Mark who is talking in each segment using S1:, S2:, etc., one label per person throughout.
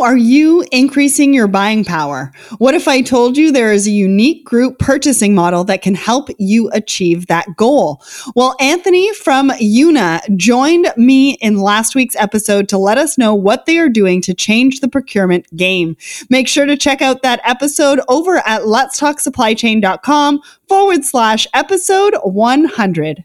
S1: Are you increasing your buying power? What if I told you there is a unique group purchasing model that can help you achieve that goal? Well, Anthony from Una joined me in last week's episode to let us know what they are doing to change the procurement game. Make sure to check out that episode over at letstalksupplychain.com forward slash episode 100.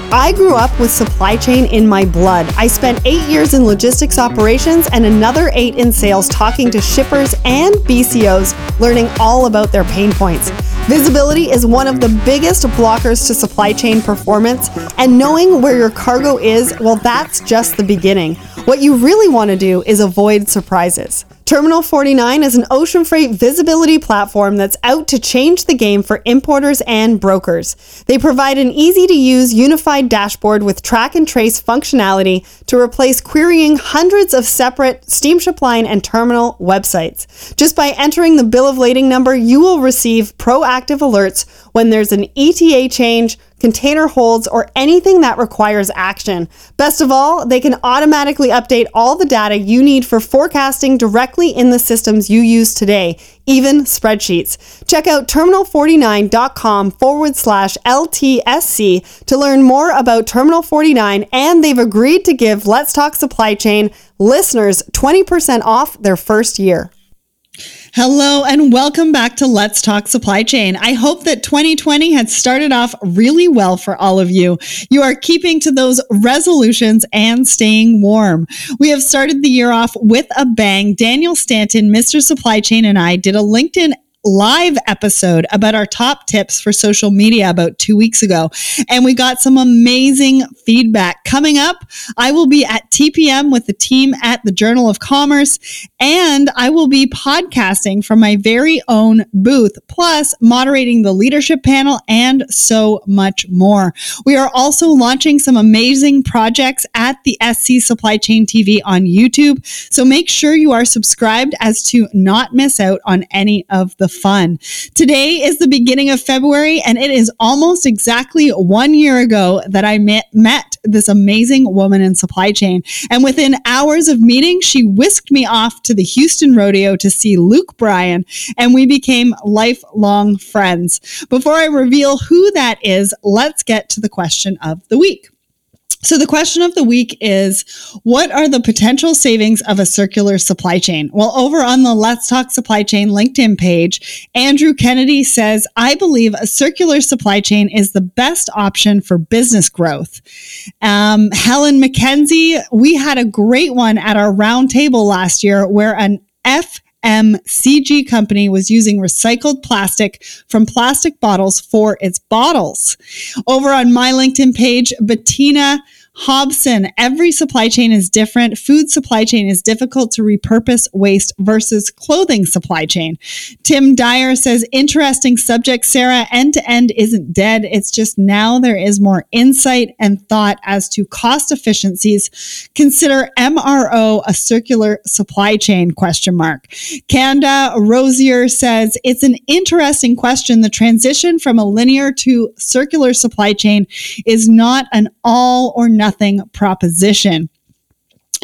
S1: I grew up with supply chain in my blood. I spent eight years in logistics operations and another eight in sales talking to shippers and BCOs, learning all about their pain points. Visibility is one of the biggest blockers to supply chain performance, and knowing where your cargo is, well, that's just the beginning. What you really want to do is avoid surprises. Terminal 49 is an ocean freight visibility platform that's out to change the game for importers and brokers. They provide an easy to use unified dashboard with track and trace functionality to replace querying hundreds of separate steamship line and terminal websites. Just by entering the bill of lading number, you will receive proactive alerts when there's an ETA change, container holds, or anything that requires action. Best of all, they can automatically update all the data you need for forecasting directly in the systems you use today, even spreadsheets. Check out terminal49.com forward slash LTSC to learn more about Terminal 49, and they've agreed to give Let's Talk Supply Chain listeners 20% off their first year. Hello and welcome back to Let's Talk Supply Chain. I hope that 2020 had started off really well for all of you. You are keeping to those resolutions and staying warm. We have started the year off with a bang. Daniel Stanton, Mr. Supply Chain, and I did a LinkedIn live episode about our top tips for social media about two weeks ago. And we got some amazing feedback. Coming up, I will be at TPM with the team at the Journal of Commerce, and I will be podcasting from my very own booth, plus moderating the leadership panel and so much more. We are also launching some amazing projects at the SC Supply Chain TV on YouTube. So make sure you are subscribed as to not miss out on any of the fun. Today is the beginning of February, and it is almost exactly one year ago that I met, met this amazing woman in supply chain. And within hours of meeting, she whisked me off to the Houston Rodeo to see Luke Bryan, and we became lifelong friends. Before I reveal who that is, let's get to the question of the week. So the question of the week is what are the potential savings of a circular supply chain? Well, over on the Let's Talk Supply Chain LinkedIn page, Andrew Kennedy says, I believe a circular supply chain is the best option for business growth. Um, Helen McKenzie, we had a great one at our roundtable last year where an F MCG company was using recycled plastic from plastic bottles for its bottles. Over on my LinkedIn page, Bettina Hobson, every supply chain is different. Food supply chain is difficult to repurpose waste versus clothing supply chain. Tim Dyer says, interesting subject, Sarah. End to end isn't dead. It's just now there is more insight and thought as to cost efficiencies. Consider MRO a circular supply chain question mark. Kanda Rosier says, it's an interesting question. The transition from a linear to circular supply chain is not an all or nothing proposition.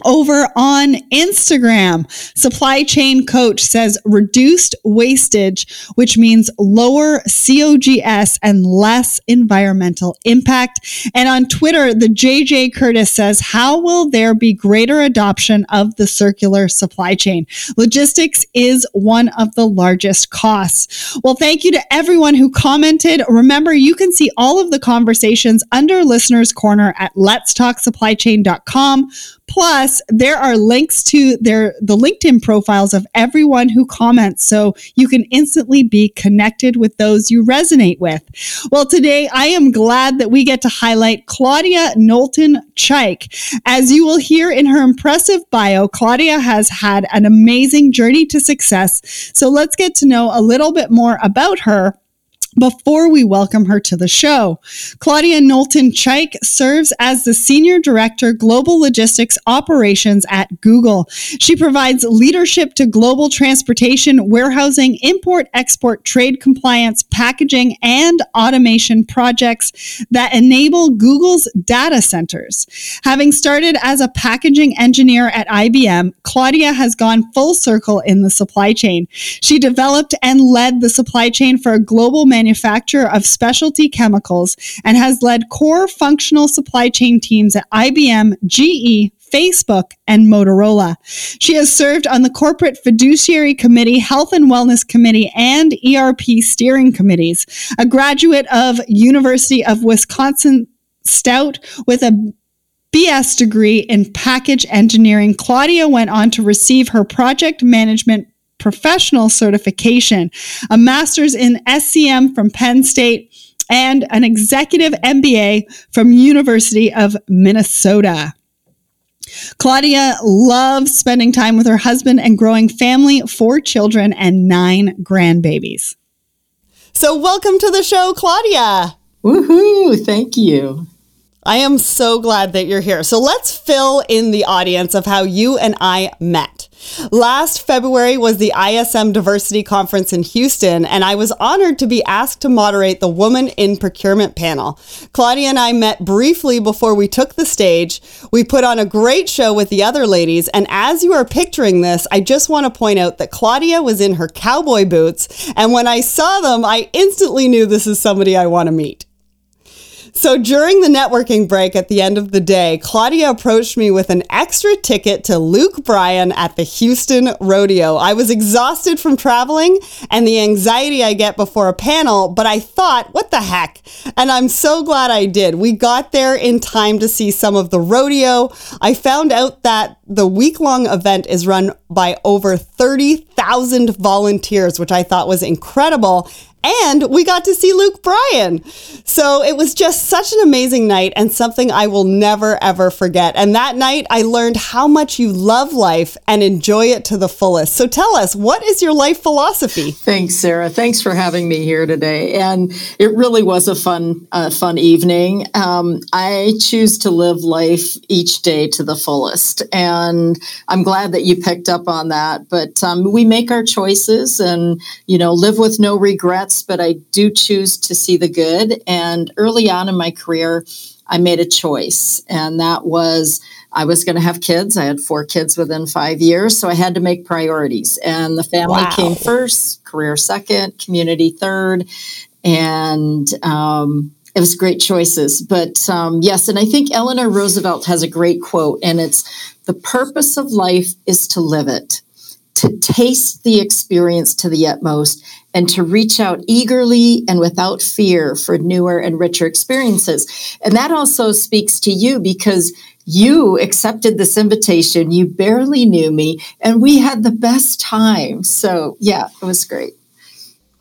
S1: Over on Instagram, Supply Chain Coach says reduced wastage, which means lower COGS and less environmental impact. And on Twitter, the JJ Curtis says, How will there be greater adoption of the circular supply chain? Logistics is one of the largest costs. Well, thank you to everyone who commented. Remember, you can see all of the conversations under Listener's Corner at letstalksupplychain.com
S2: Plus, there are links to their the LinkedIn profiles of everyone who comments so you can instantly be connected with those you resonate with. Well, today I am glad that we get to highlight Claudia Knowlton Chaik. As you will hear in her impressive bio, Claudia has had an amazing journey to success. So let's get to know a little bit more about her before we welcome her to the show. Claudia Knowlton Chaik serves as the Senior Director, Global Logistics Operations at Google. She provides leadership to global transportation, warehousing, import, export, trade compliance, packaging, and automation projects that enable Google's data centers. Having started as a packaging engineer at IBM, Claudia has gone full circle in the supply chain. She developed and led the supply chain for a global manufacturer manufacturer of specialty chemicals and has led core functional supply chain teams at IBM, GE, Facebook, and Motorola. She has served on the Corporate Fiduciary Committee, Health and Wellness Committee, and ERP steering committees. A graduate of University of Wisconsin Stout with a BS degree in package engineering, Claudia went on to receive her project management professional certification, a master's in SCM from Penn State, and an executive MBA from University of Minnesota. Claudia loves spending time with her husband and growing family, four children, and nine grandbabies. So, welcome to the show, Claudia.
S3: Woohoo! Thank you.
S2: I am so glad that you're here. So, let's fill in the audience of how you and I met. Last February was the ISM Diversity Conference in Houston, and I was honored to be asked to moderate the Woman in Procurement panel. Claudia and I met briefly before we took the stage. We put on a great show with the other ladies, and as you are picturing this, I just want to point out that Claudia was in her cowboy boots, and when I saw them, I instantly knew this is somebody I want to meet. So during the networking break at the end of the day, Claudia approached me with an extra ticket to Luke Bryan at the Houston Rodeo. I was exhausted from traveling and the anxiety I get before a panel, but I thought, what the heck? And I'm so glad I did. We got there in time to see some of the rodeo. I found out that the week long event is run by over 30,000 volunteers, which I thought was incredible and we got to see Luke Bryan. So it was just such an amazing night and something I will never, ever forget. And that night, I learned how much you love life and enjoy it to the fullest. So tell us, what is your life philosophy?
S3: Thanks, Sarah. Thanks for having me here today. And it really was a fun, uh, fun evening. Um, I choose to live life each day to the fullest. And I'm glad that you picked up on that. But um, we make our choices and, you know, live with no regrets but I do choose to see the good. And early on in my career, I made a choice, and that was I was going to have kids. I had four kids within five years, so I had to make priorities. And the family wow. came first, career second, community third, and um, it was great choices. But um, yes, and I think Eleanor Roosevelt has a great quote, and it's the purpose of life is to live it to taste the experience to the utmost and to reach out eagerly and without fear for newer and richer experiences. And that also speaks to you because you accepted this invitation. You barely knew me, and we had the best time. So, yeah, it was great.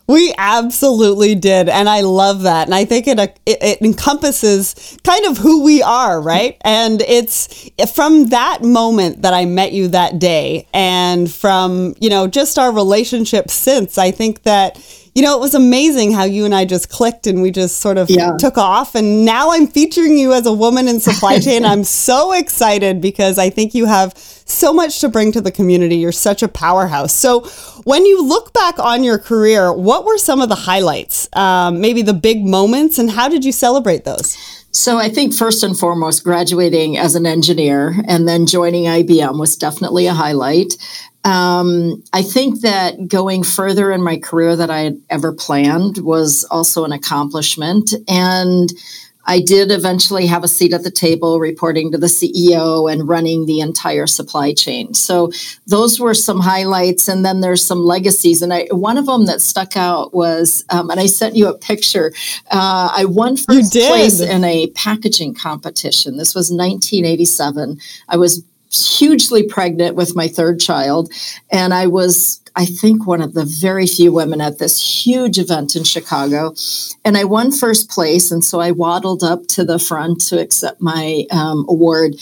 S2: We absolutely did. And I love that. And I think it, uh, it, it, encompasses kind of who we are, right? And it's from that moment that I met you that day and from, you know, just our relationship since, I think that you know, it was amazing how you and I just clicked and we just sort of yeah. took off. And now I'm featuring you as a woman in supply chain. I'm so excited because I think you have so much to bring to the community. You're such a powerhouse. So, when you look back on your career, what were some of the highlights? Um, maybe the big moments, and how did you celebrate those?
S3: So I think first and foremost, graduating as an engineer and then joining IBM was definitely a highlight. Um, I think that going further in my career than I had ever planned was also an accomplishment. And I did eventually have a seat at the table reporting to the CEO and running the entire supply chain. So those were some highlights. And then there's some legacies. And I, one of them that stuck out was, um, and I sent you a picture. Uh, I won first place in a packaging competition. This was 1987. I was hugely pregnant with my third child, and I was I think, one of the very few women at this huge event in Chicago. And I won first place. And so I waddled up to the front to accept my um, award.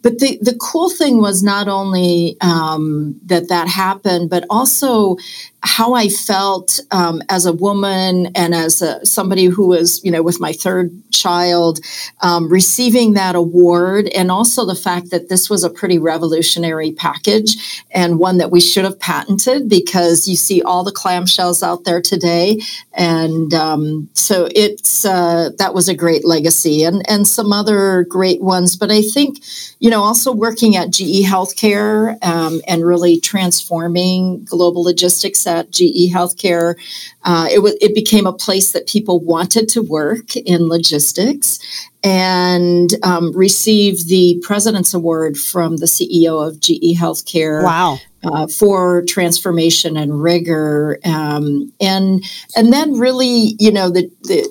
S3: But the, the cool thing was not only um, that that happened, but also how I felt um, as a woman and as a, somebody who was, you know, with my third child, um, receiving that award, and also the fact that this was a pretty revolutionary package and one that we should have patented because you see all the clamshells out there today, and um, so it's uh, that was a great legacy, and and some other great ones. But I think, you know, also working at GE Healthcare um, and really transforming global logistics at GE Healthcare. Uh, it, w- it became a place that people wanted to work in logistics and um, received the President's Award from the CEO of GE Healthcare.
S2: Wow.
S3: Uh, for transformation and rigor, um, and and then really, you know, the the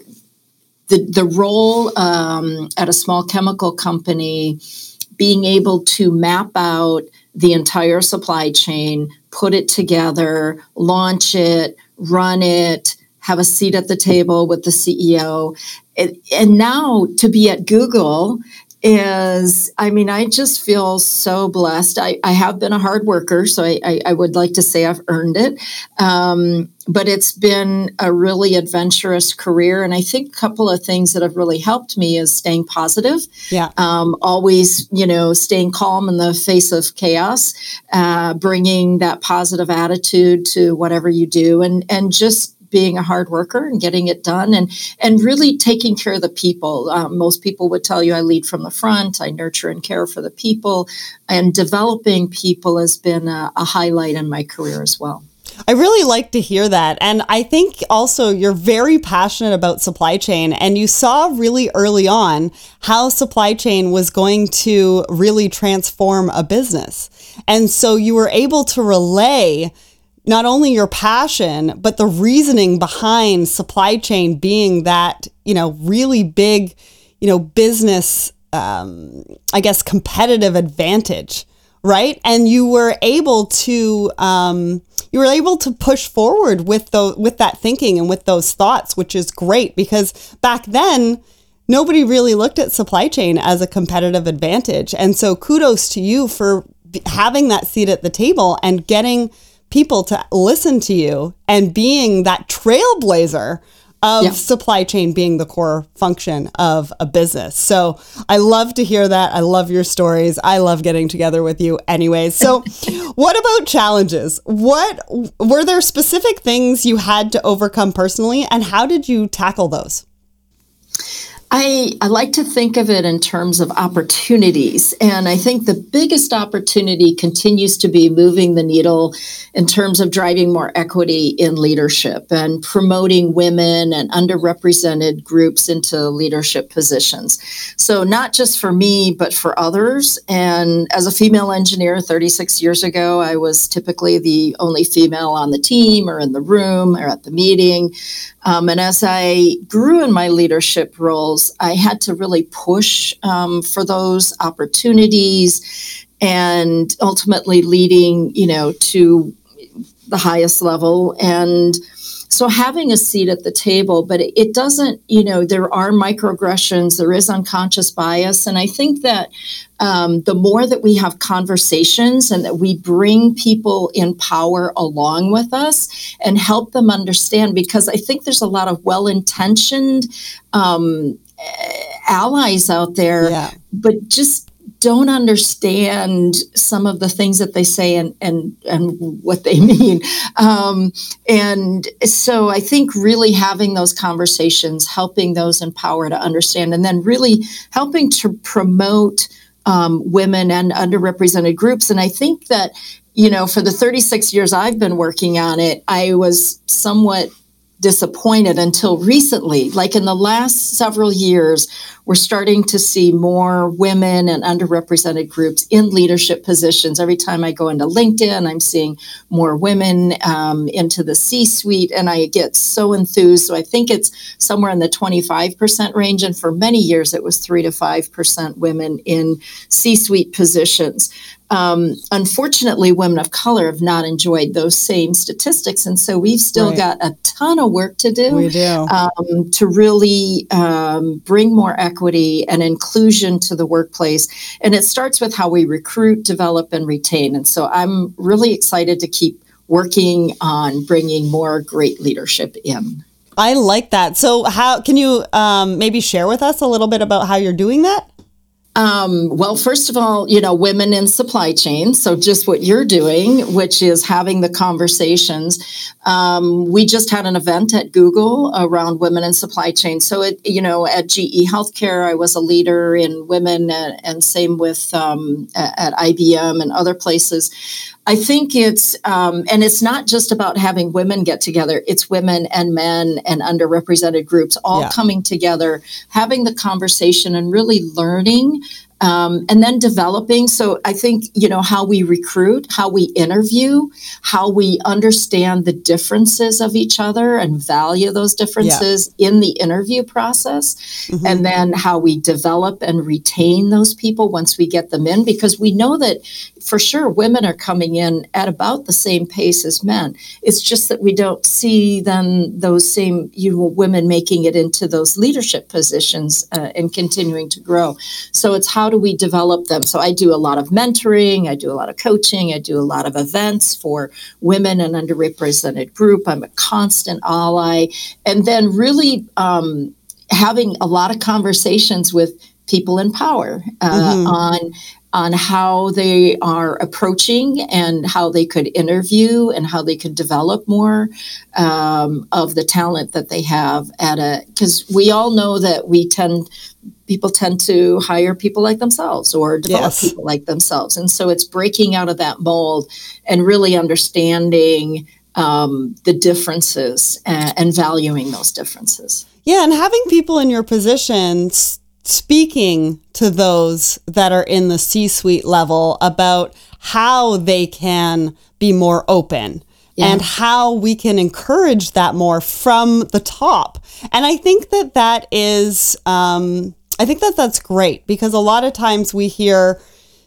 S3: the, the role um, at a small chemical company, being able to map out the entire supply chain, put it together, launch it, run it, have a seat at the table with the CEO. And, now to be at Google is i mean i just feel so blessed. I, I have been a hard worker so I, I, I would like to say i've earned it. Um, but it's been a really adventurous career and i think a couple of things that have really helped me is staying positive.
S2: Yeah.
S3: Um, always you know staying calm in the face of chaos uh, bringing that positive attitude to whatever you do and and just being a hard worker and getting it done and and really taking care of the people um, most people would tell you i lead from the front i nurture and care for the people and developing people has been a, a highlight in my career as well
S2: I really like to hear that. And I think also you're very passionate about supply chain and you saw really early on how supply chain was going to really transform a business. And so you were able to relay not only your passion, but the reasoning behind supply chain being that, you know, really big, you know, business, um, I guess, competitive advantage, right? And you were able to, um, you were able to push forward with the with that thinking and with those thoughts, which is great because back then nobody really looked at supply chain as a competitive advantage. And so kudos to you for having that seat at the table and getting people to listen to you and being that trailblazer of yeah. supply chain being the core function of a business. So I love to hear that. I love your stories. I love getting together with you anyways. So what about challenges? What were there specific things you had to overcome personally and how did you tackle those?
S3: I, I like to think of it in terms of opportunities. And I think the biggest opportunity continues to be moving the needle in terms of driving more equity in leadership and promoting women and underrepresented groups into leadership positions. So, not just for me, but for others. And as a female engineer 36 years ago, I was typically the only female on the team or in the room or at the meeting. Um, and as I grew in my leadership roles, I had to really push um, for those opportunities and ultimately leading, you know, to the highest level. And so having a seat at the table, but it, doesn't, you know, there are microaggressions, there is unconscious bias. And I think that um, the more that we have conversations and that we bring people in power along with us and help them understand, because I think there's a lot of well intentioned um, allies out there, yeah. but just don't understand some of the things that they say and and and what they mean um, and so i think really having those conversations helping those in power to understand and then really helping to promote um, women and underrepresented groups and i think that you know for the 36 years i've been working on it i was somewhat disappointed until recently. Like in the last several years, we're starting to see more women and underrepresented groups in leadership positions. Every time I go into LinkedIn, I'm seeing more women um, into the C suite, and I get so enthused. So I think it's somewhere in the 25% range. And for many years, it was 3 to 5% women in C suite positions. Um, unfortunately, women of color have not enjoyed those same statistics. And so we've still right. got a ton of work to do,
S2: we do.
S3: Um, to really um, bring more equity and inclusion to the workplace. And it starts with how we recruit, develop, and retain. And so I'm really excited to keep working on bringing more great leadership in.
S2: I like that. So, how can you um, maybe share with us a little bit about how you're doing that?
S3: Um, well, first of all, you know, women in supply chain. So, just what you're doing, which is having the conversations. Um, we just had an event at Google around women in supply chain. So, it, you know, at GE Healthcare, I was a leader in women, and, and same with um, at IBM and other places. I think it's, um, and it's not just about having women get together, it's women and men and underrepresented groups all yeah. coming together, having the conversation and really learning um, and then developing. So I think, you know, how we recruit, how we interview, how we understand the differences of each other and value those differences yeah. in the interview process. Mm-hmm. And then how we develop and retain those people once we get them in, because we know that for sure women are coming in at about the same pace as men. It's just that we don't see then those same you know, women making it into those leadership positions uh, and continuing to grow. So it's how do we develop them? So I do a lot of mentoring, I do a lot of coaching, I do a lot of events for women and underrepresented group. I'm a constant ally, and then really um, having a lot of conversations with people in power uh, mm-hmm. on on how they are approaching and how they could interview and how they could develop more um, of the talent that they have at a because we all know that we tend people tend to hire people like themselves or develop yes. people like themselves and so it's breaking out of that mold and really understanding um, the differences and, and valuing those differences
S2: yeah and having people in your positions speaking to those that are in the C suite level about how they can be more open yeah. and how we can encourage that more from the top. And I think that that is, um, I think that that's great because a lot of times we hear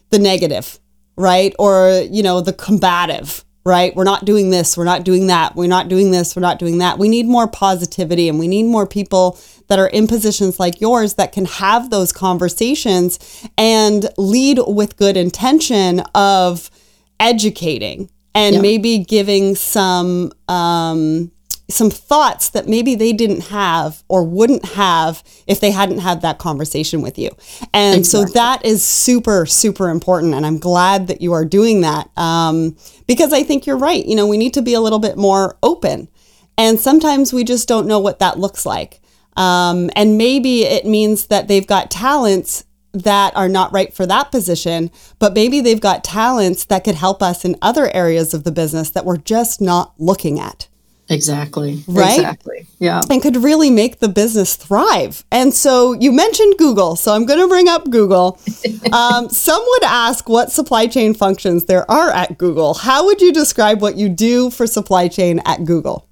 S2: the negative, right? Or, you know, the combative right? We're not doing this, we're not doing that, we're not doing this, we're not doing that. We need more positivity and we need more people that are in positions like yours that can have those conversations and lead with good intention of educating and yeah. maybe giving some um, some thoughts that maybe they didn't have or wouldn't have if they hadn't had that conversation with you. And exactly. so that is super, super important. And I'm glad that you are doing that um, because I think you're right. You know, we need to be a little bit more open. And sometimes we just don't know what that looks like. Um, and maybe it means that they've got talents that are not right for that position, but maybe they've got talents that could help us in other areas of the business that we're just not looking at.
S3: Exactly.
S2: Right?
S3: Exactly. Yeah.
S2: And could really make the business thrive. And so you mentioned Google. So I'm going to bring up Google. um, some would ask what supply chain functions there are at Google. How would you describe what you do for supply chain at Google?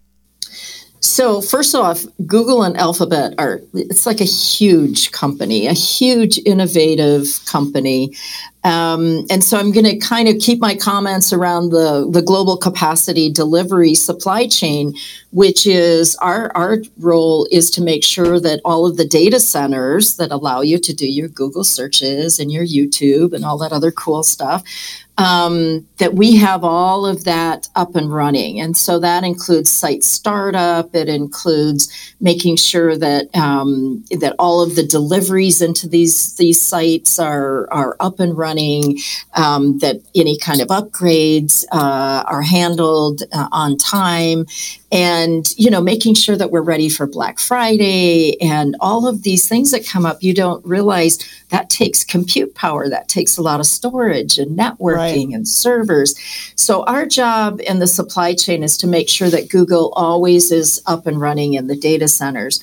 S3: So first off, Google and Alphabet are it's like a huge company, a huge innovative company. Um, and so I'm going to kind of keep my comments around the, the global capacity delivery supply chain, which is our, our role is to make sure that all of the data centers that allow you to do your Google searches and your YouTube and all that other cool stuff um, that we have all of that up and running. And so that includes site startup. It includes making sure that um, that all of the deliveries into these these sites are are up and running. Um, that any kind of upgrades uh, are handled uh, on time, and you know making sure that we're ready for black friday and all of these things that come up you don't realize that takes compute power. That takes a lot of storage and networking right. and servers. So our job in the supply chain is to make sure that google always is up and running in the data centers.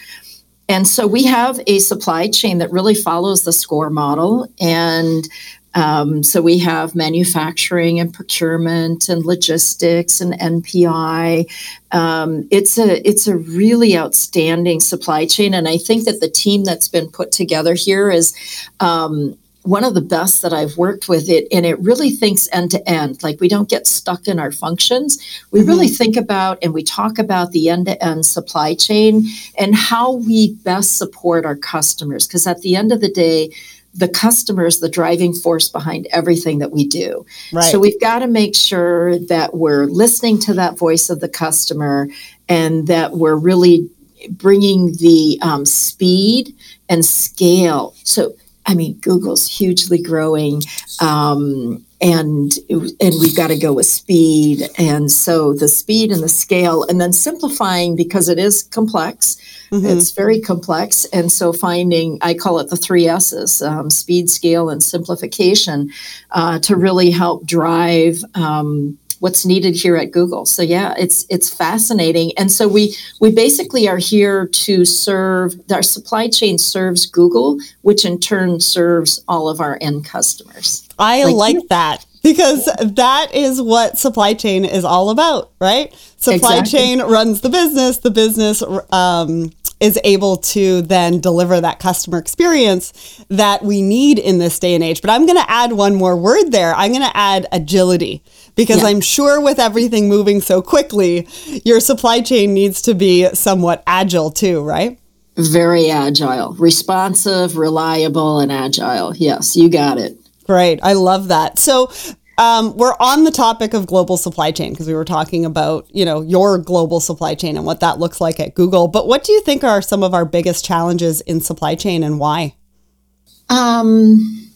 S3: And so we have a supply chain that really follows the SCOR model and um, so we have manufacturing and procurement and logistics and NPI. Um, it's a it's a really outstanding supply chain, and I think that the team that's been put together here is. Um, one of the best that I've worked with it, and it really thinks end to end. Like we don't get stuck in our functions. We mm-hmm. really think about and we talk about the end to end supply chain and how we best support our customers. Because at the end of the day, the customer is the driving force behind everything that we do. Right. So we've got to make sure that we're listening to that voice of the customer and that we're really bringing the um, speed and scale. So, I mean, Google's hugely growing. Um, and and we've got to go with speed and so the speed and the scale and then simplifying because it is complex mm-hmm. it's very complex and so finding i call it the three s's um, speed scale and simplification uh, to really help drive um, what's needed here at Google. So yeah, it's it's fascinating. And so we we basically are here to serve our supply chain serves Google, which in turn serves all of our end customers.
S2: I like, like that because that is what supply chain is all about, right? Supply exactly. chain runs the business, the business um, is able to then deliver that customer experience that we need in this day and age. But I'm going to add one more word there. I'm going to add agility because yeah. I'm sure with everything moving so quickly, your supply chain needs to be somewhat agile too, right?
S3: Very agile, responsive, reliable, and agile. Yes, you got it.
S2: Great. I love that. So, um, we're on the topic of global supply chain because we were talking about, you know, your global supply chain and what that looks like at Google. But what do you think are some of our biggest challenges in supply chain and why?
S3: Um,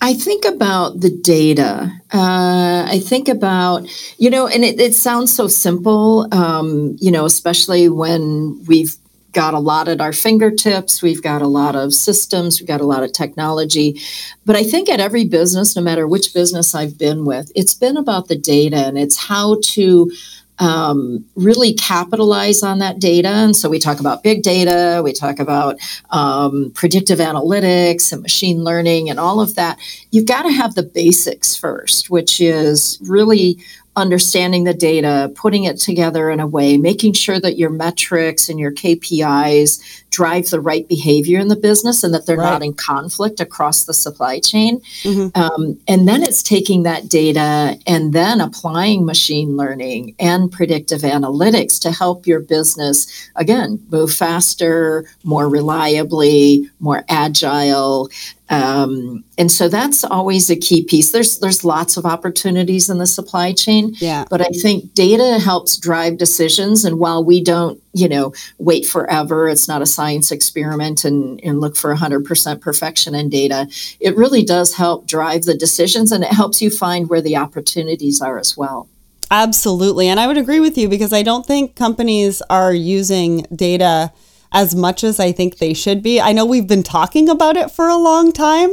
S3: I think about the data. Uh, I think about, you know, and it, it sounds so simple, um, you know, especially when we've got a lot at our fingertips. We've got a lot of systems. We've got a lot of technology. But I think at every business, no matter which business I've been with, it's been about the data and it's how to um, really capitalize on that data. And so we talk about big data, we talk about um, predictive analytics and machine learning and all of that. You've got to have the basics first, which is really understanding the data, putting it together in a way, making sure that your metrics and your KPIs drive the right behavior in the business and that they're right. not in conflict across the supply chain. Mm-hmm. Um, and then it's taking that data and then applying machine learning and predictive analytics to help your business, again, move faster, more reliably, more agile. Um, and so that's always a key piece. There's there's lots of opportunities in the supply chain,
S2: yeah.
S3: but I think data helps drive decisions. And while we don't you know, wait forever. It's not a science experiment and, and look for 100% perfection in data. It really does help drive the decisions and it helps you find where the opportunities are as well.
S2: Absolutely. And I would agree with you because I don't think companies are using data as much as I think they should be. I know we've been talking about it for a long time,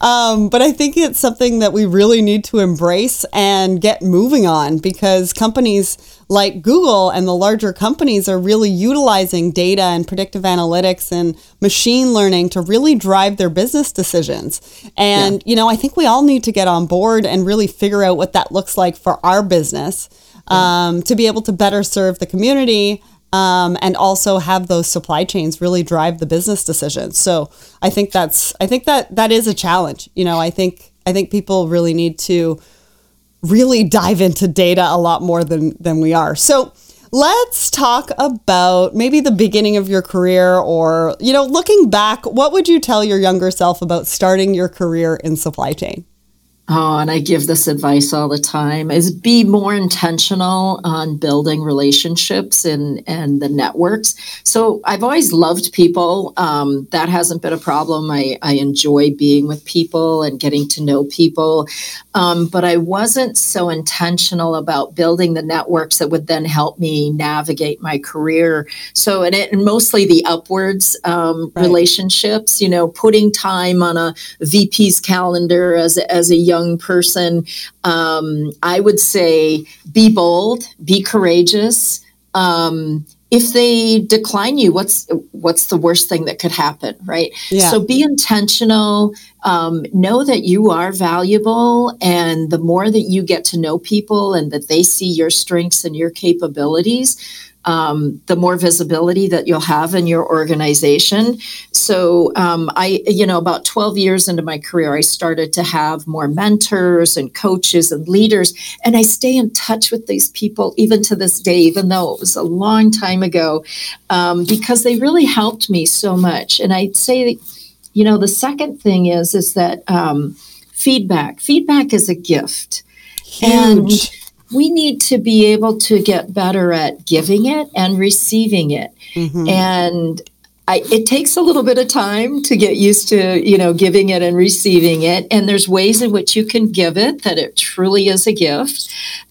S2: um, but I think it's something that we really need to embrace and get moving on because companies like Google and the larger companies are really utilizing data and predictive analytics and machine learning to really drive their business decisions. And, yeah. you know, I think we all need to get on board and really figure out what that looks like for our business um, to be able to better serve the community um, and also have those supply chains really drive the business decisions. So I think that's I think that that is a challenge. You know, I think I think people really need to really dive into data a lot more than than we are. So let's talk about maybe the beginning of your career or you know looking back what would you tell your younger self about starting your career in supply chain
S3: Oh, and I give this advice all the time is be more intentional on building relationships and, and the networks. So I've always loved people. Um, that hasn't been a problem. I, I enjoy being with people and getting to know people. Um, but I wasn't so intentional about building the networks that would then help me navigate my career. So, and, it, and mostly the upwards um, right. relationships, you know, putting time on a VP's calendar as, as a young young person, um, I would say be bold, be courageous. Um, if they decline you, what's what's the worst thing that could happen, right? Yeah. So be intentional. Um, know that you are valuable, and the more that you get to know people and that they see your strengths and your capabilities, um, the more visibility that you'll have in your organization. So, um, I, you know, about 12 years into my career, I started to have more mentors and coaches and leaders. And I stay in touch with these people even to this day, even though it was a long time ago, um, because they really helped me so much. And I'd say, you know, the second thing is, is that um, feedback, feedback is a gift.
S2: Huge. And
S3: we need to be able to get better at giving it and receiving it. Mm-hmm. And I, it takes a little bit of time to get used to, you know, giving it and receiving it. And there's ways in which you can give it that it truly is a gift.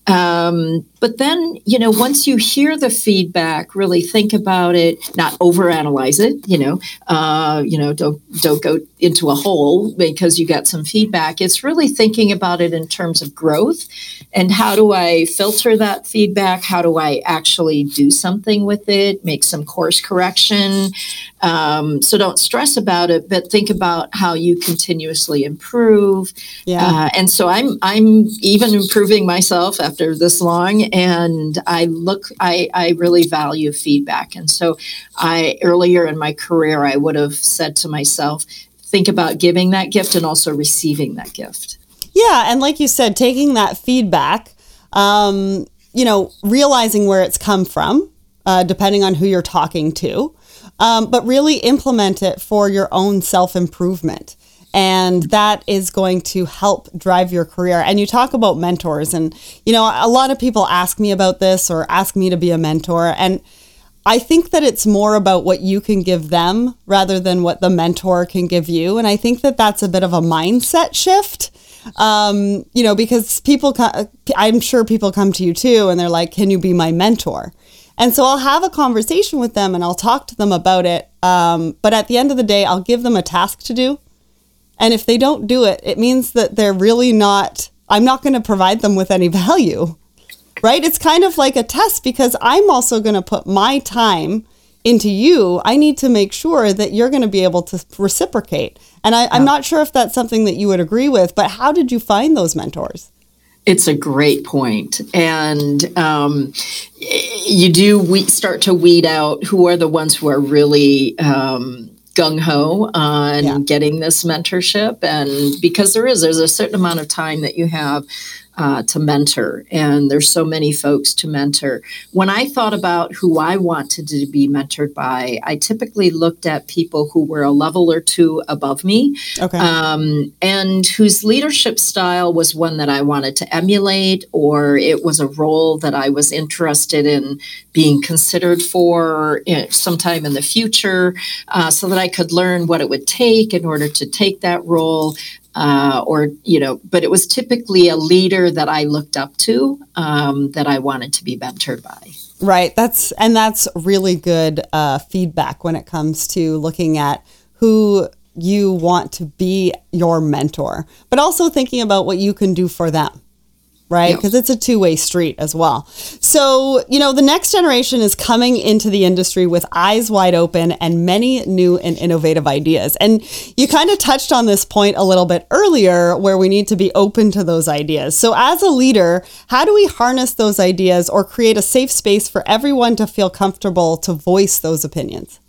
S3: Um, but then, you know, once you hear the feedback, really think about it, not overanalyze it. You know, uh, you know, don't don't go into a hole because you got some feedback. It's really thinking about it in terms of growth and how do I filter that feedback? How do I actually do something with it? Make some course correction. Um, so don't stress about it, but think about how you continuously improve. Yeah. Uh, and so I'm I'm even improving myself after this long and i look i i really value feedback and so i earlier in my career i would have said to myself think about giving that gift and also receiving that gift
S2: yeah and like you said taking that feedback um, you know realizing where it's come from uh, depending on who you're talking to um, but really implement it for your own self improvement and that is going to help drive your career. And you talk about mentors, and you know, a lot of people ask me about this or ask me to be a mentor, and I think that it's more about what you can give them rather than what the mentor can give you. And I think that that's a bit of a mindset shift. Um, you know, because people, I'm sure people come to you too, and they're like, "Can you be my mentor?" And so I'll have a conversation with them and I'll talk to them about it. Um, but at the end of the day, I'll give them a task to do. And if they don't do it, it means that they're really not, I'm not going to provide them with any value, right? It's kind of like a test because I'm also going to put my time into you. I need to make sure that you're going to be able to reciprocate. And I, am not sure if that's something that you would agree with, but how did you find those mentors?
S3: It's a great point. And um, you do we start to weed out who are the ones who are really um, gung ho on yeah. getting this mentorship. And because there is, there's a certain amount of time that you have uh, to mentor, and there's so many folks to mentor. When I thought about who I wanted to be mentored by, I typically looked at people who were a level or two above me, okay. um, and whose leadership style was one that I wanted to emulate, or it was a role that I was interested in being considered for you know, sometime in the future, uh, so that I could learn what it would take in order to take that role uh, or you know but it was typically a leader that i looked up to um, that i wanted to be mentored by.
S2: Right. That's and that's really good uh, feedback when it comes to looking at who you want to be your mentor but also thinking about what you can do for them right? Because it's a two way street as well. So, you know, the next generation is coming into the industry with eyes wide open and many new and innovative ideas. And you kind of touched on this point a little bit earlier where we need to be open to those ideas. So, as a leader, how do we harness those ideas or create a safe space for everyone to feel comfortable to voice those opinions?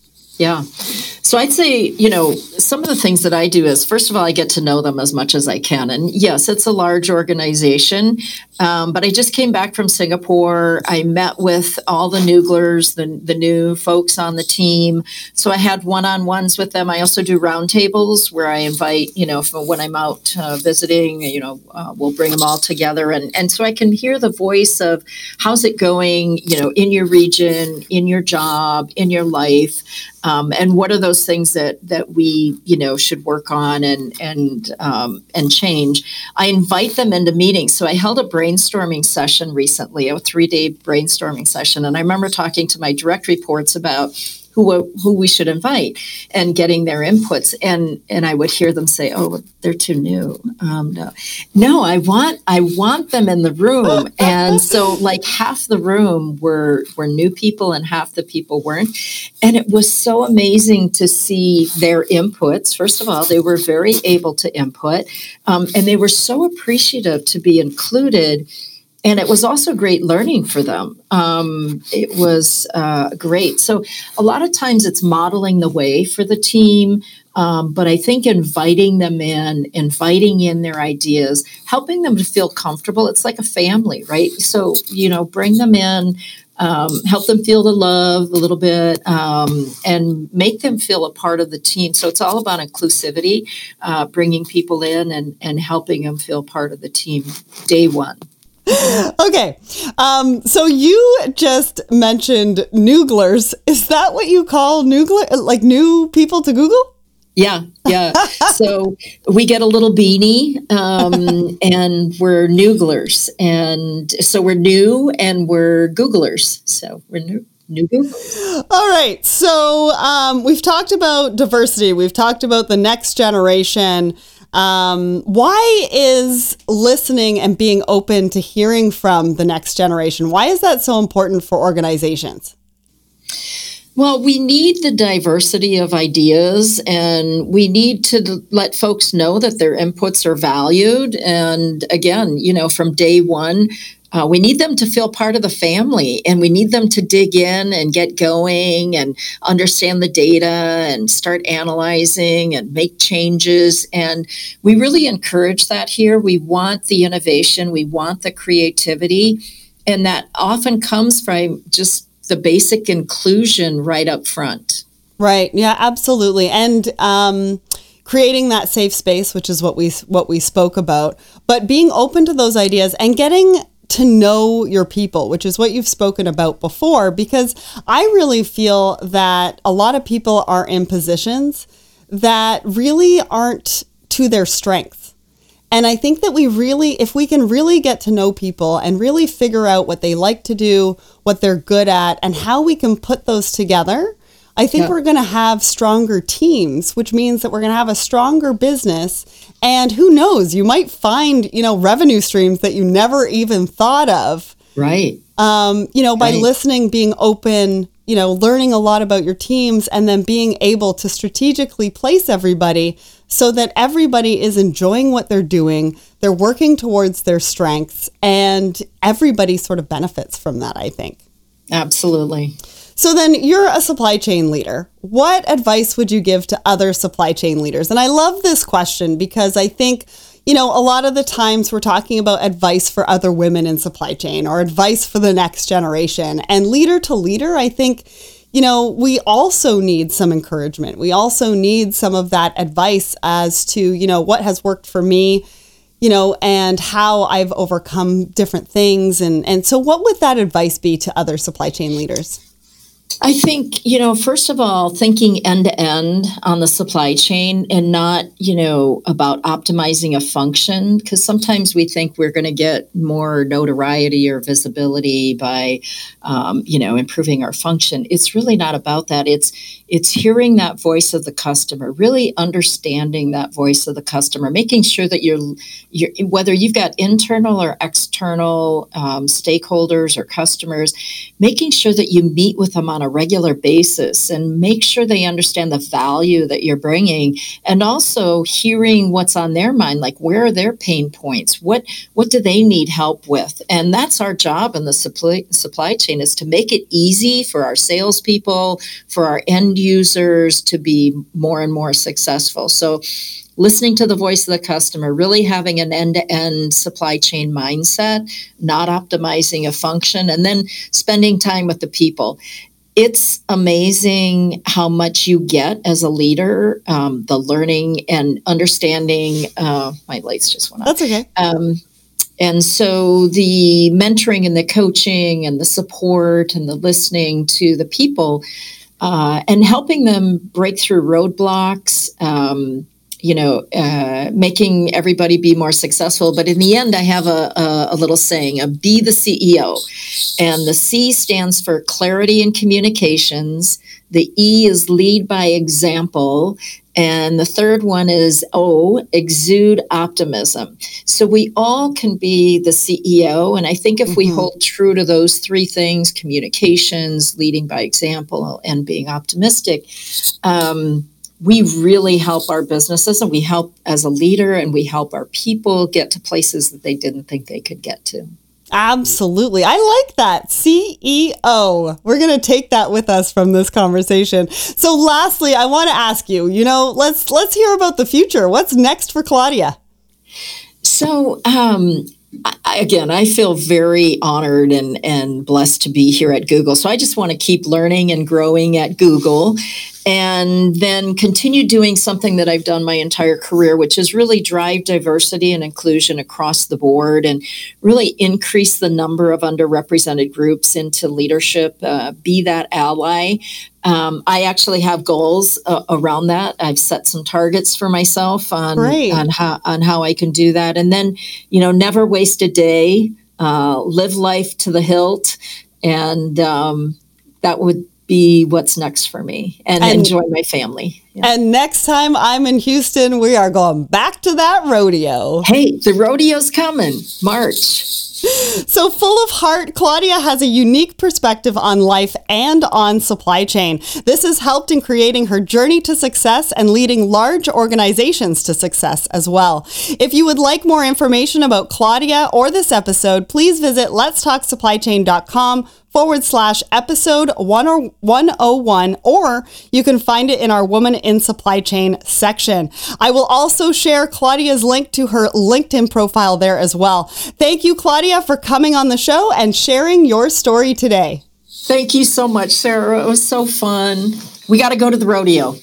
S3: Yeah. So I'd say, you know, some of the things that I do is, first of all, I get to know them as much as I can. And yes, it's a large organization, um, but I just came back from Singapore. I met with all the Nooglers, the, the new folks on the team. So I had one on ones with them. I also do roundtables where I invite, you know, when I'm out uh, visiting, you know, uh, we'll bring them all together. And, and so I can hear the voice of how's it going, you know, in your region, in your job, in your life um, and what are those things that that we you know should work on and and um, and change? I invite them into meetings. So i held a brainstorming session recently a three day brainstorming session. And i remember talking to my direct reports about who who we should invite and getting their inputs. And and I would hear them say oh they're too new. Um, no. No I want I want them in the room. And so like half the room were were new people and half the people weren't. And it was so amazing to see their inputs. First of all they were very able to input. Um, and they were so appreciative to be included and it was also great learning for them. Um, it was uh, great. So, a lot of times it's modeling the way for the team, um, but I think inviting them in, inviting in their ideas, helping them to feel comfortable. It's like a family, right? So, you know, bring them in, um, help them feel the love a little bit, um, and make them feel a part of the team. So it's all about inclusivity, uh, bringing people in and, and helping them feel part of the team day one.
S2: okay. Um, so you just mentioned Nooglers. Is that what you call Noogler? Like new people to Google?
S3: Yeah, yeah. so we get a little beanie, um, and we're Nooglers, and so we're new and we're Googlers. So we're new. New Google.
S2: All right. So um, we've talked about diversity. We've talked about the next generation. Um, why is listening and being open to hearing from the next generation? Why is that so important for organizations?
S3: Well, we need the diversity of ideas and we need to let folks know that their inputs are valued. And again, you know, from day one, uh, we need them to feel part of the family and we need them to dig in and get going and understand the data and start analyzing and make changes. And we really encourage that here. We want the innovation, we want the creativity. And that often comes from just the basic inclusion right up front.
S2: Right. Yeah, absolutely. And um, creating that safe space, which is what we what we spoke about, but being open to those ideas and getting to know your people, which is what you've spoken about before, because I really feel that a lot of people are in positions that really aren't to their strength. And I think that we really, if we can really get to know people and really figure out what they like to do, what they're good at, and how we can put those together, I think yeah. we're going to have stronger teams, which means that we're going to have a stronger business. And who knows, you might find, you know, revenue streams that you never even thought of.
S3: Right.
S2: Um, you know, by right. listening, being open, you know, learning a lot about your teams and then being able to strategically place everybody so that everybody is enjoying what they're doing, they're working towards their strengths, and everybody sort of benefits from that, I think.
S3: Absolutely.
S2: So then you're a supply chain leader. What advice would you give to other supply chain leaders? And I love this question because I think, you know, a lot of the times we're talking about advice for other women in supply chain or advice for the next generation. And leader to leader, I think you know, we also need some encouragement. We also need some of that advice as to, you know, what has worked for me, you know, and how I've overcome different things. And, and so, what would that advice be to other supply chain leaders?
S3: I think, you know, first of all, thinking end to end on the supply chain and not, you know, about optimizing a function, because sometimes we think we're going to get more notoriety or visibility by, um, you know, improving our function. It's really not about that. It's it's hearing that voice of the customer, really understanding that voice of the customer, making sure that you're, you're whether you've got internal or external um, stakeholders or customers, making sure that you meet with them on a regular basis and make sure they understand the value that you're bringing, and also hearing what's on their mind, like where are their pain points, what what do they need help with, and that's our job in the supply supply chain is to make it easy for our salespeople, for our end users to be more and more successful. So, listening to the voice of the customer, really having an end to end supply chain mindset, not optimizing a function, and then spending time with the people. It's amazing how much you get as a leader, um, the learning and understanding. Uh, my lights just went
S2: off. That's okay. Um,
S3: and so the mentoring and the coaching and the support and the listening to the people uh, and helping them break through roadblocks. Um, you know, uh, making everybody be more successful. But in the end, I have a, a, a, little saying: a "Be the CEO," and the C stands for clarity and communications. The E is lead by example, and the third one is O, exude optimism. So we all can be the CEO. And I think if mm-hmm. we hold true to those three things communications, leading by example, and being optimistic um, we really help our businesses and we help as a leader and we help our people get to places that they didn't think they could get to.
S2: Absolutely. I like that. CEO. We're going to take that with us from this conversation. So lastly, I want to ask you, you know, let's let's hear about the future. What's next for Claudia?
S3: So, um, I, again, I feel very honored and, and blessed to be here at Google. So I just want to keep learning and growing at Google and then continue doing something that I've done my entire career, which is really drive diversity and inclusion across the board and really increase the number of underrepresented groups into leadership, uh, be that ally. Um, I actually have goals uh, around that. I've set some targets for myself on, on how on how I can do that, and then you know, never waste a day. Uh, live life to the hilt, and um, that would be what's next for me and, and enjoy my family.
S2: Yeah. And next time I'm in Houston, we are going back to that rodeo.
S3: Hey, the rodeo's coming, March.
S2: So, full of heart, Claudia has a unique perspective on life and on supply chain. This has helped in creating her journey to success and leading large organizations to success as well. If you would like more information about Claudia or this episode, please visit letstalksupplychain.com forward slash episode 101, or you can find it in our Woman in Supply Chain section. I will also share Claudia's link to her LinkedIn profile there as well. Thank you, Claudia, for coming on the show and sharing your story today.
S3: Thank you so much, Sarah. It was so fun. We got to go to the rodeo.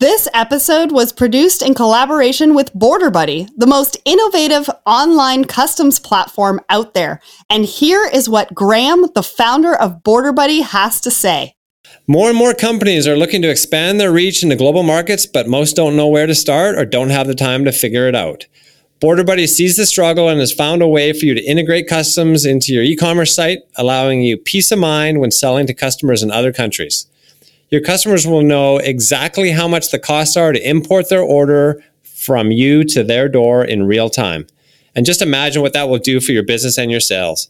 S2: This episode was produced in collaboration with Border Buddy, the most innovative online customs platform out there. And here is what Graham, the founder of Border Buddy, has to say.
S4: More and more companies are looking to expand their reach into global markets, but most don't know where to start or don't have the time to figure it out. Border Buddy sees the struggle and has found a way for you to integrate customs into your e commerce site, allowing you peace of mind when selling to customers in other countries your customers will know exactly how much the costs are to import their order from you to their door in real time. And just imagine what that will do for your business and your sales.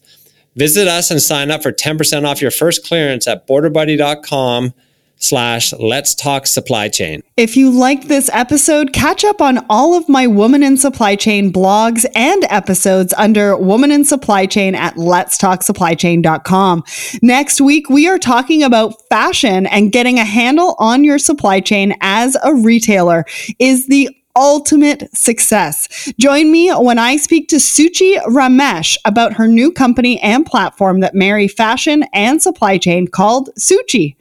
S4: Visit us and sign up for 10% off your first clearance at borderbuddy.com slash let's talk supply chain.
S2: If you liked this episode, catch up on all of my Woman in Supply Chain blogs and episodes under Woman in Supply Chain at letstalksupplychain.com. Next week, we are talking about fashion and getting a handle on your supply chain as a retailer is the ultimate success. Join me when I speak to Suuchi Ramesh about her new company and platform that marry fashion and supply chain called Suuchi.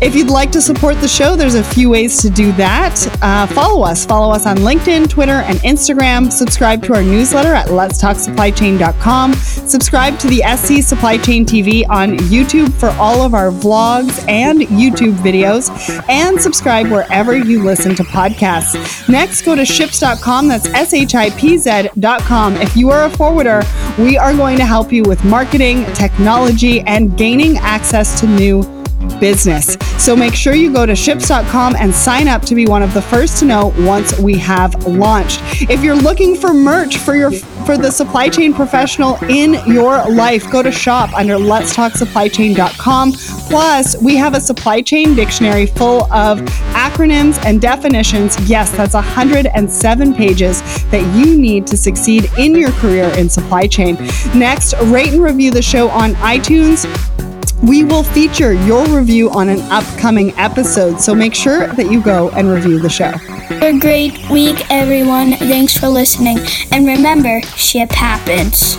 S2: If you'd like to support the show, there's a few ways to do that. Uh, follow us. Follow us on LinkedIn, Twitter, and Instagram. Subscribe to our newsletter at letstalksupplychain.com. Subscribe to the SC Supply Chain TV on YouTube for all of our vlogs and YouTube videos. And subscribe wherever you listen to podcasts. Next, go to shipz.com. That's S H I P Z.com. If you are a forwarder, we are going to help you with marketing, technology, and gaining access to new business. So make sure you go to shipz.com and sign up to be one of the first to know once we have launched. If you're looking for merch for your for the supply chain professional in your life, go to shop under letstalksupplychain.com. Plus, we have a supply chain dictionary full of acronyms and definitions. Yes, that's 107 pages that you need to succeed in your career in supply chain. Next, rate and review the show on iTunes we will feature your review on an upcoming episode, so make sure that you go and review the show.
S5: A great week, everyone. Thanks for listening. And remember, ship happens.